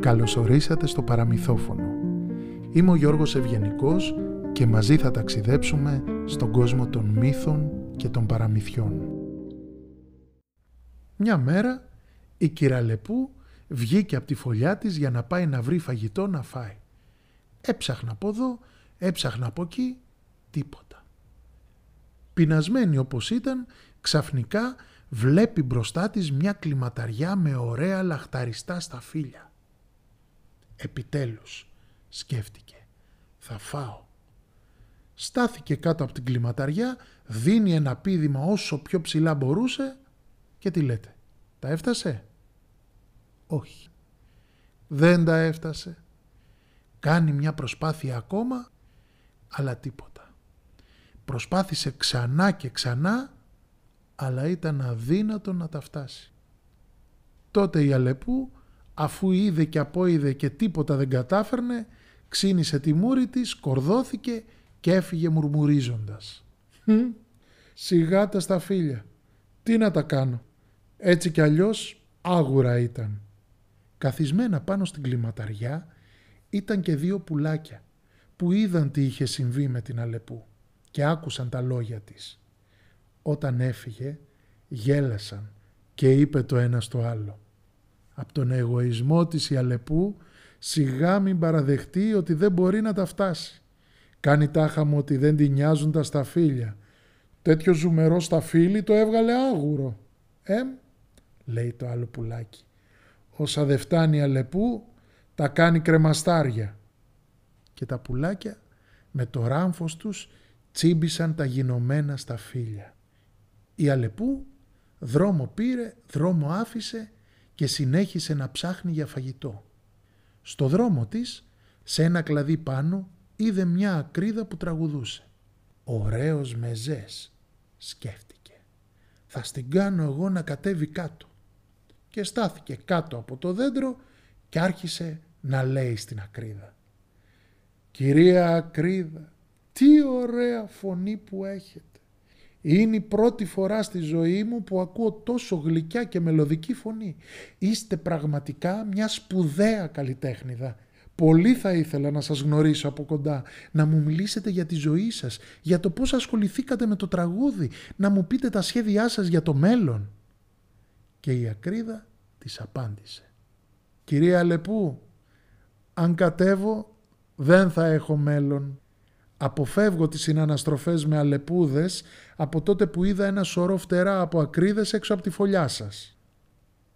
Καλωσορίσατε στο παραμυθόφωνο. Είμαι ο Γιώργος Ευγενικός και μαζί θα ταξιδέψουμε στον κόσμο των μύθων και των παραμυθιών. Μια μέρα η κυραλεπού βγήκε από τη φωλιά της για να πάει να βρει φαγητό να φάει. Έψαχνα από εδώ, έψαχνα από εκεί, τίποτα. Πεινασμένη όπως ήταν, ξαφνικά βλέπει μπροστά της μια κλιματαριά με ωραία λαχταριστά σταφύλια. Επιτέλους, σκέφτηκε, θα φάω. Στάθηκε κάτω από την κλιματαριά, δίνει ένα πίδημα όσο πιο ψηλά μπορούσε και τι λέτε, τα έφτασε; Όχι, δεν τα έφτασε. Κάνει μια προσπάθεια ακόμα, αλλά τίποτα. Προσπάθησε ξανά και ξανά, αλλά ήταν αδύνατο να τα φτάσει. Τότε η Αλεπού αφού είδε και απόειδε και τίποτα δεν κατάφερνε, ξύνησε τη μούρη της, κορδώθηκε και έφυγε μουρμουρίζοντας. Σιγά τα στα φίλια. Τι να τα κάνω. Έτσι κι αλλιώς άγουρα ήταν. Καθισμένα πάνω στην κλιματαριά ήταν και δύο πουλάκια που είδαν τι είχε συμβεί με την Αλεπού και άκουσαν τα λόγια της. Όταν έφυγε γέλασαν και είπε το ένας στο άλλο από τον εγωισμό της η Αλεπού σιγά μην παραδεχτεί ότι δεν μπορεί να τα φτάσει. Κάνει τάχα μου ότι δεν την νοιάζουν τα σταφύλια. Τέτοιο ζουμερό σταφύλι το έβγαλε άγουρο. Εμ, λέει το άλλο πουλάκι. Όσα δεν φτάνει η Αλεπού τα κάνει κρεμαστάρια. Και τα πουλάκια με το ράμφος τους τσίμπησαν τα γινωμένα σταφύλια. Η Αλεπού δρόμο πήρε, δρόμο άφησε και συνέχισε να ψάχνει για φαγητό. Στο δρόμο της, σε ένα κλαδί πάνω, είδε μια ακρίδα που τραγουδούσε. «Ωραίος μεζές», σκέφτηκε. «Θα στην κάνω εγώ να κατέβει κάτω». Και στάθηκε κάτω από το δέντρο και άρχισε να λέει στην ακρίδα. «Κυρία Ακρίδα, τι ωραία φωνή που έχετε. Είναι η πρώτη φορά στη ζωή μου που ακούω τόσο γλυκιά και μελωδική φωνή. Είστε πραγματικά μια σπουδαία καλλιτέχνηδα. Πολύ θα ήθελα να σας γνωρίσω από κοντά, να μου μιλήσετε για τη ζωή σας, για το πώς ασχοληθήκατε με το τραγούδι, να μου πείτε τα σχέδιά σας για το μέλλον. Και η ακρίδα της απάντησε. Κυρία Λεπού, αν κατέβω δεν θα έχω μέλλον. Αποφεύγω τις συναναστροφές με αλεπούδες από τότε που είδα ένα σωρό φτερά από ακρίδες έξω από τη φωλιά σας.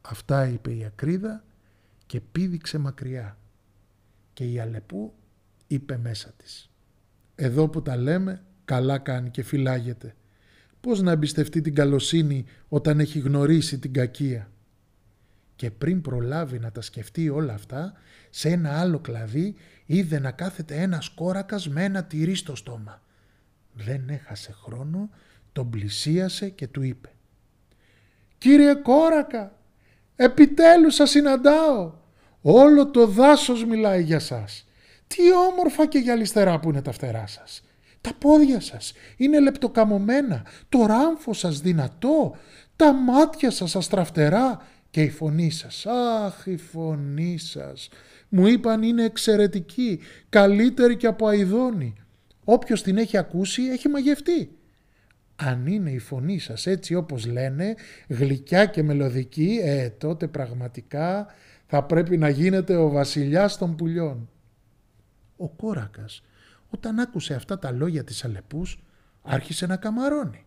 Αυτά είπε η ακρίδα και πήδηξε μακριά. Και η αλεπού είπε μέσα της. Εδώ που τα λέμε καλά κάνει και φυλάγεται. Πώς να εμπιστευτεί την καλοσύνη όταν έχει γνωρίσει την κακία; Και πριν προλάβει να τα σκεφτεί όλα αυτά, σε ένα άλλο κλαδί είδε να κάθεται ένας κόρακας με ένα τυρί στο στόμα. Δεν έχασε χρόνο, τον πλησίασε και του είπε «Κύριε κόρακα, επιτέλους σας συναντάω, όλο το δάσος μιλάει για σας. Τι όμορφα και γυαλιστερά που είναι τα φτερά σας. Τα πόδια σας είναι λεπτοκαμωμένα, το ράμφο σας δυνατό, τα μάτια σας αστραφτερά και η φωνή σας, αχ η φωνή σας, μου είπαν είναι εξαιρετική, καλύτερη και από αηδόνη. Όποιος την έχει ακούσει έχει μαγευτεί. Αν είναι η φωνή σας έτσι όπως λένε, γλυκιά και μελωδική, ε, τότε πραγματικά θα πρέπει να γίνετε ο βασιλιάς των πουλιών. Ο κόρακας, όταν άκουσε αυτά τα λόγια της Αλεπούς, άρχισε να καμαρώνει.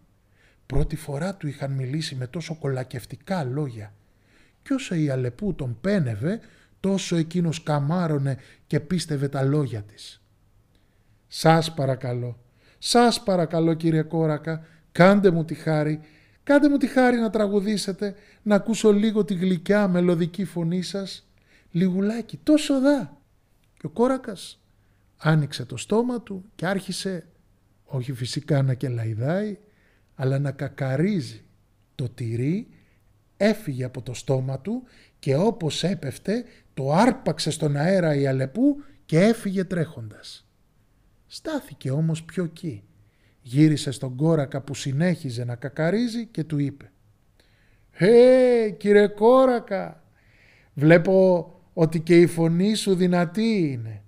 Πρώτη φορά του είχαν μιλήσει με τόσο κολακευτικά λόγια κι όσο η Αλεπού τον πένευε, τόσο εκείνος καμάρωνε και πίστευε τα λόγια της. «Σας παρακαλώ, σας παρακαλώ κύριε Κόρακα, κάντε μου τη χάρη, κάντε μου τη χάρη να τραγουδήσετε, να ακούσω λίγο τη γλυκιά μελωδική φωνή σας, λιγουλάκι, τόσο δά». Και ο Κόρακας άνοιξε το στόμα του και άρχισε, όχι φυσικά να κελαϊδάει, αλλά να κακαρίζει το τυρί έφυγε από το στόμα του και όπως έπεφτε το άρπαξε στον αέρα η Αλεπού και έφυγε τρέχοντας. Στάθηκε όμως πιο εκεί. Γύρισε στον κόρακα που συνέχιζε να κακαρίζει και του είπε «Χε, κύριε κόρακα, Βλέπω ότι και η φωνή σου δυνατή είναι.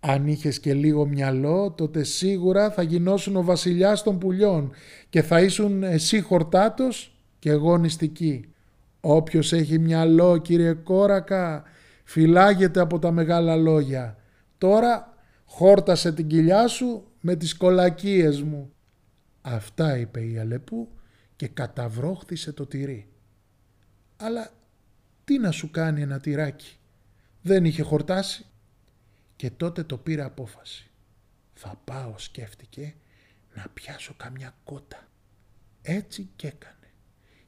Αν είχες και λίγο μυαλό, τότε σίγουρα θα γινώσουν ο βασιλιάς των πουλιών και θα ήσουν εσύ χορτάτος και εγώ νηστική. Όποιος έχει μυαλό κύριε Κόρακα φυλάγεται από τα μεγάλα λόγια. Τώρα χόρτασε την κοιλιά σου με τις κολακίες μου. Αυτά είπε η Αλεπού και καταβρόχθησε το τυρί. Αλλά τι να σου κάνει ένα τυράκι; Δεν είχε χορτάσει; Και τότε το πήρε απόφαση. Θα πάω σκέφτηκε να πιάσω καμιά κότα. Έτσι και έκανε.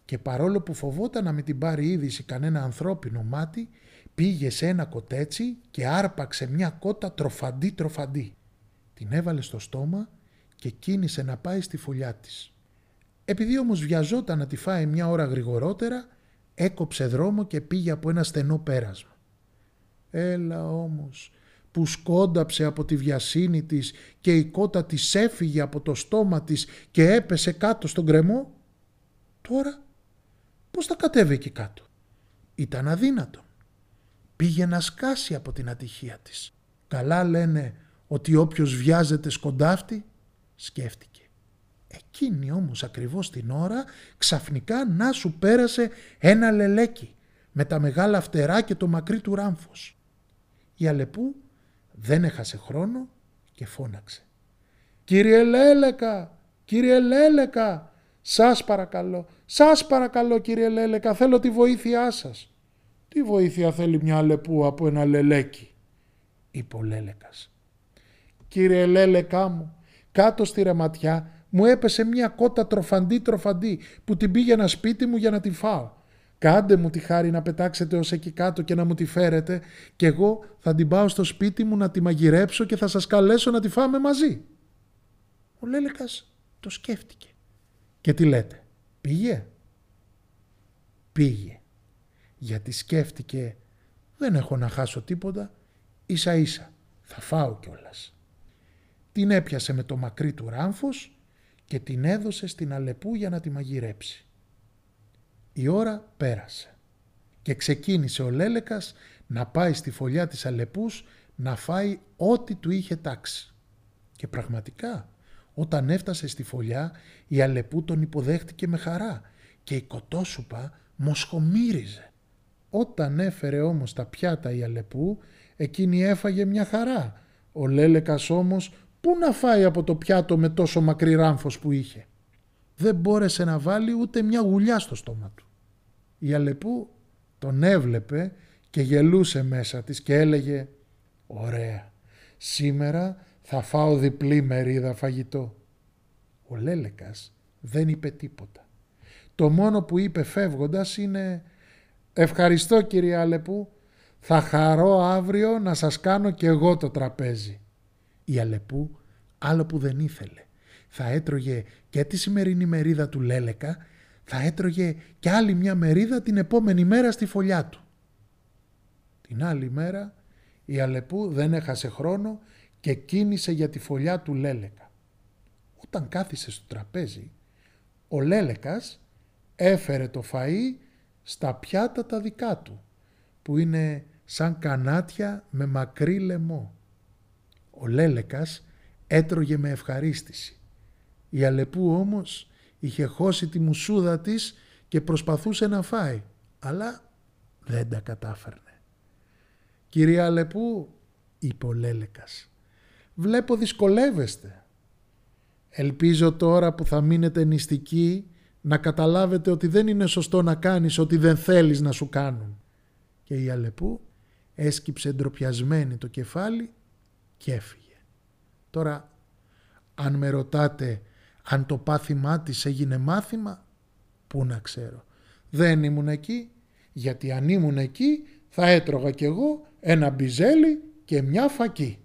Και παρόλο που φοβόταν να μην την πάρει είδηση κανένα ανθρώπινο μάτι, πήγε σε ένα κοτέτσι και άρπαξε μια κότα τροφαντή τροφαντή. Την έβαλε στο στόμα και κίνησε να πάει στη φωλιά της. Επειδή όμως βιαζόταν να τη φάει μια ώρα γρηγορότερα, έκοψε δρόμο και πήγε από ένα στενό πέρασμα. Έλα όμως που σκόνταψε από τη βιασύνη της και η κότα της έφυγε από το στόμα της και έπεσε κάτω στον κρεμό. Τώρα πώς θα κατέβει εκεί κάτω; Ήταν αδύνατο. Πήγε να σκάσει από την ατυχία της. Καλά λένε ότι όποιος βιάζεται σκοντάφτει, σκέφτηκε. Εκείνη όμως ακριβώς την ώρα ξαφνικά να σου πέρασε ένα λελέκι με τα μεγάλα φτερά και το μακρύ του ράμφος. Η Αλεπού δεν έχασε χρόνο και φώναξε. «Κύριε Λέλεκα, κύριε Λέλεκα, σας παρακαλώ, σας παρακαλώ κύριε Λέλεκα, θέλω τη βοήθειά σας». «Τι βοήθεια θέλει μια Αλεπού από ένα λελέκι», είπε ο Λέλεκας. «Κύριε Λέλεκά μου, κάτω στη ρεματιά μου έπεσε μια κότα τροφαντή τροφαντή που την πήγαινα σπίτι μου για να τη φάω. Κάντε μου τη χάρη να πετάξετε ως εκεί κάτω και να μου τη φέρετε και εγώ θα την πάω στο σπίτι μου να τη μαγειρέψω και θα σας καλέσω να τη φάμε μαζί. Ο Λέλεκας το σκέφτηκε. Και τι λέτε, πήγε; Πήγε. Γιατί σκέφτηκε δεν έχω να χάσω τίποτα, ίσα ίσα θα φάω κιόλας. Την έπιασε με το μακρύ του ράμφος και την έδωσε στην Αλεπού για να τη μαγειρέψει. Η ώρα πέρασε και ξεκίνησε ο Λέλεκας να πάει στη φωλιά της Αλεπούς να φάει ό,τι του είχε τάξει. Και πραγματικά όταν έφτασε στη φωλιά η Αλεπού τον υποδέχτηκε με χαρά και η κοτόσουπα μοσχομύριζε. Όταν έφερε όμως τα πιάτα η Αλεπού εκείνη έφαγε μια χαρά. Ο Λέλεκας όμως πού να φάει από το πιάτο με τόσο μακρύ ράμφος που είχε; Δεν μπόρεσε να βάλει ούτε μια γουλιά στο στόμα του. Η Αλεπού τον έβλεπε και γελούσε μέσα της και έλεγε «Ωραία, σήμερα θα φάω διπλή μερίδα φαγητό». Ο Λέλεκας δεν είπε τίποτα. Το μόνο που είπε φεύγοντας είναι «Ευχαριστώ κύριε Αλεπού, θα χαρώ αύριο να σας κάνω και εγώ το τραπέζι». Η Αλεπού άλλο που δεν ήθελε. Θα έτρωγε και τη σημερινή μερίδα του Λέλεκα, θα έτρωγε και άλλη μια μερίδα την επόμενη μέρα στη φωλιά του. Την άλλη μέρα η Αλεπού δεν έχασε χρόνο και κίνησε για τη φωλιά του Λέλεκα. Όταν κάθισε στο τραπέζι, ο Λέλεκας έφερε το φαΐ στα πιάτα τα δικά του, που είναι σαν κανάτια με μακρύ λαιμό. Ο Λέλεκας έτρωγε με ευχαρίστηση. Η Αλεπού όμως είχε χώσει τη μουσούδα της και προσπαθούσε να φάει, αλλά δεν τα κατάφερνε. «Κυρία Αλεπού», είπε ο Λέλεκας, «βλέπω δυσκολεύεστε. Ελπίζω τώρα που θα μείνετε νηστικοί να καταλάβετε ότι δεν είναι σωστό να κάνεις ό,τι δεν θέλεις να σου κάνουν». Και η Αλεπού έσκυψε ντροπιασμένη το κεφάλι και έφυγε. Τώρα, αν με ρωτάτε αν το πάθημά της έγινε μάθημα, πού να ξέρω. Δεν ήμουν εκεί, γιατί αν ήμουν εκεί θα έτρωγα κι εγώ ένα μπιζέλι και μια φακή.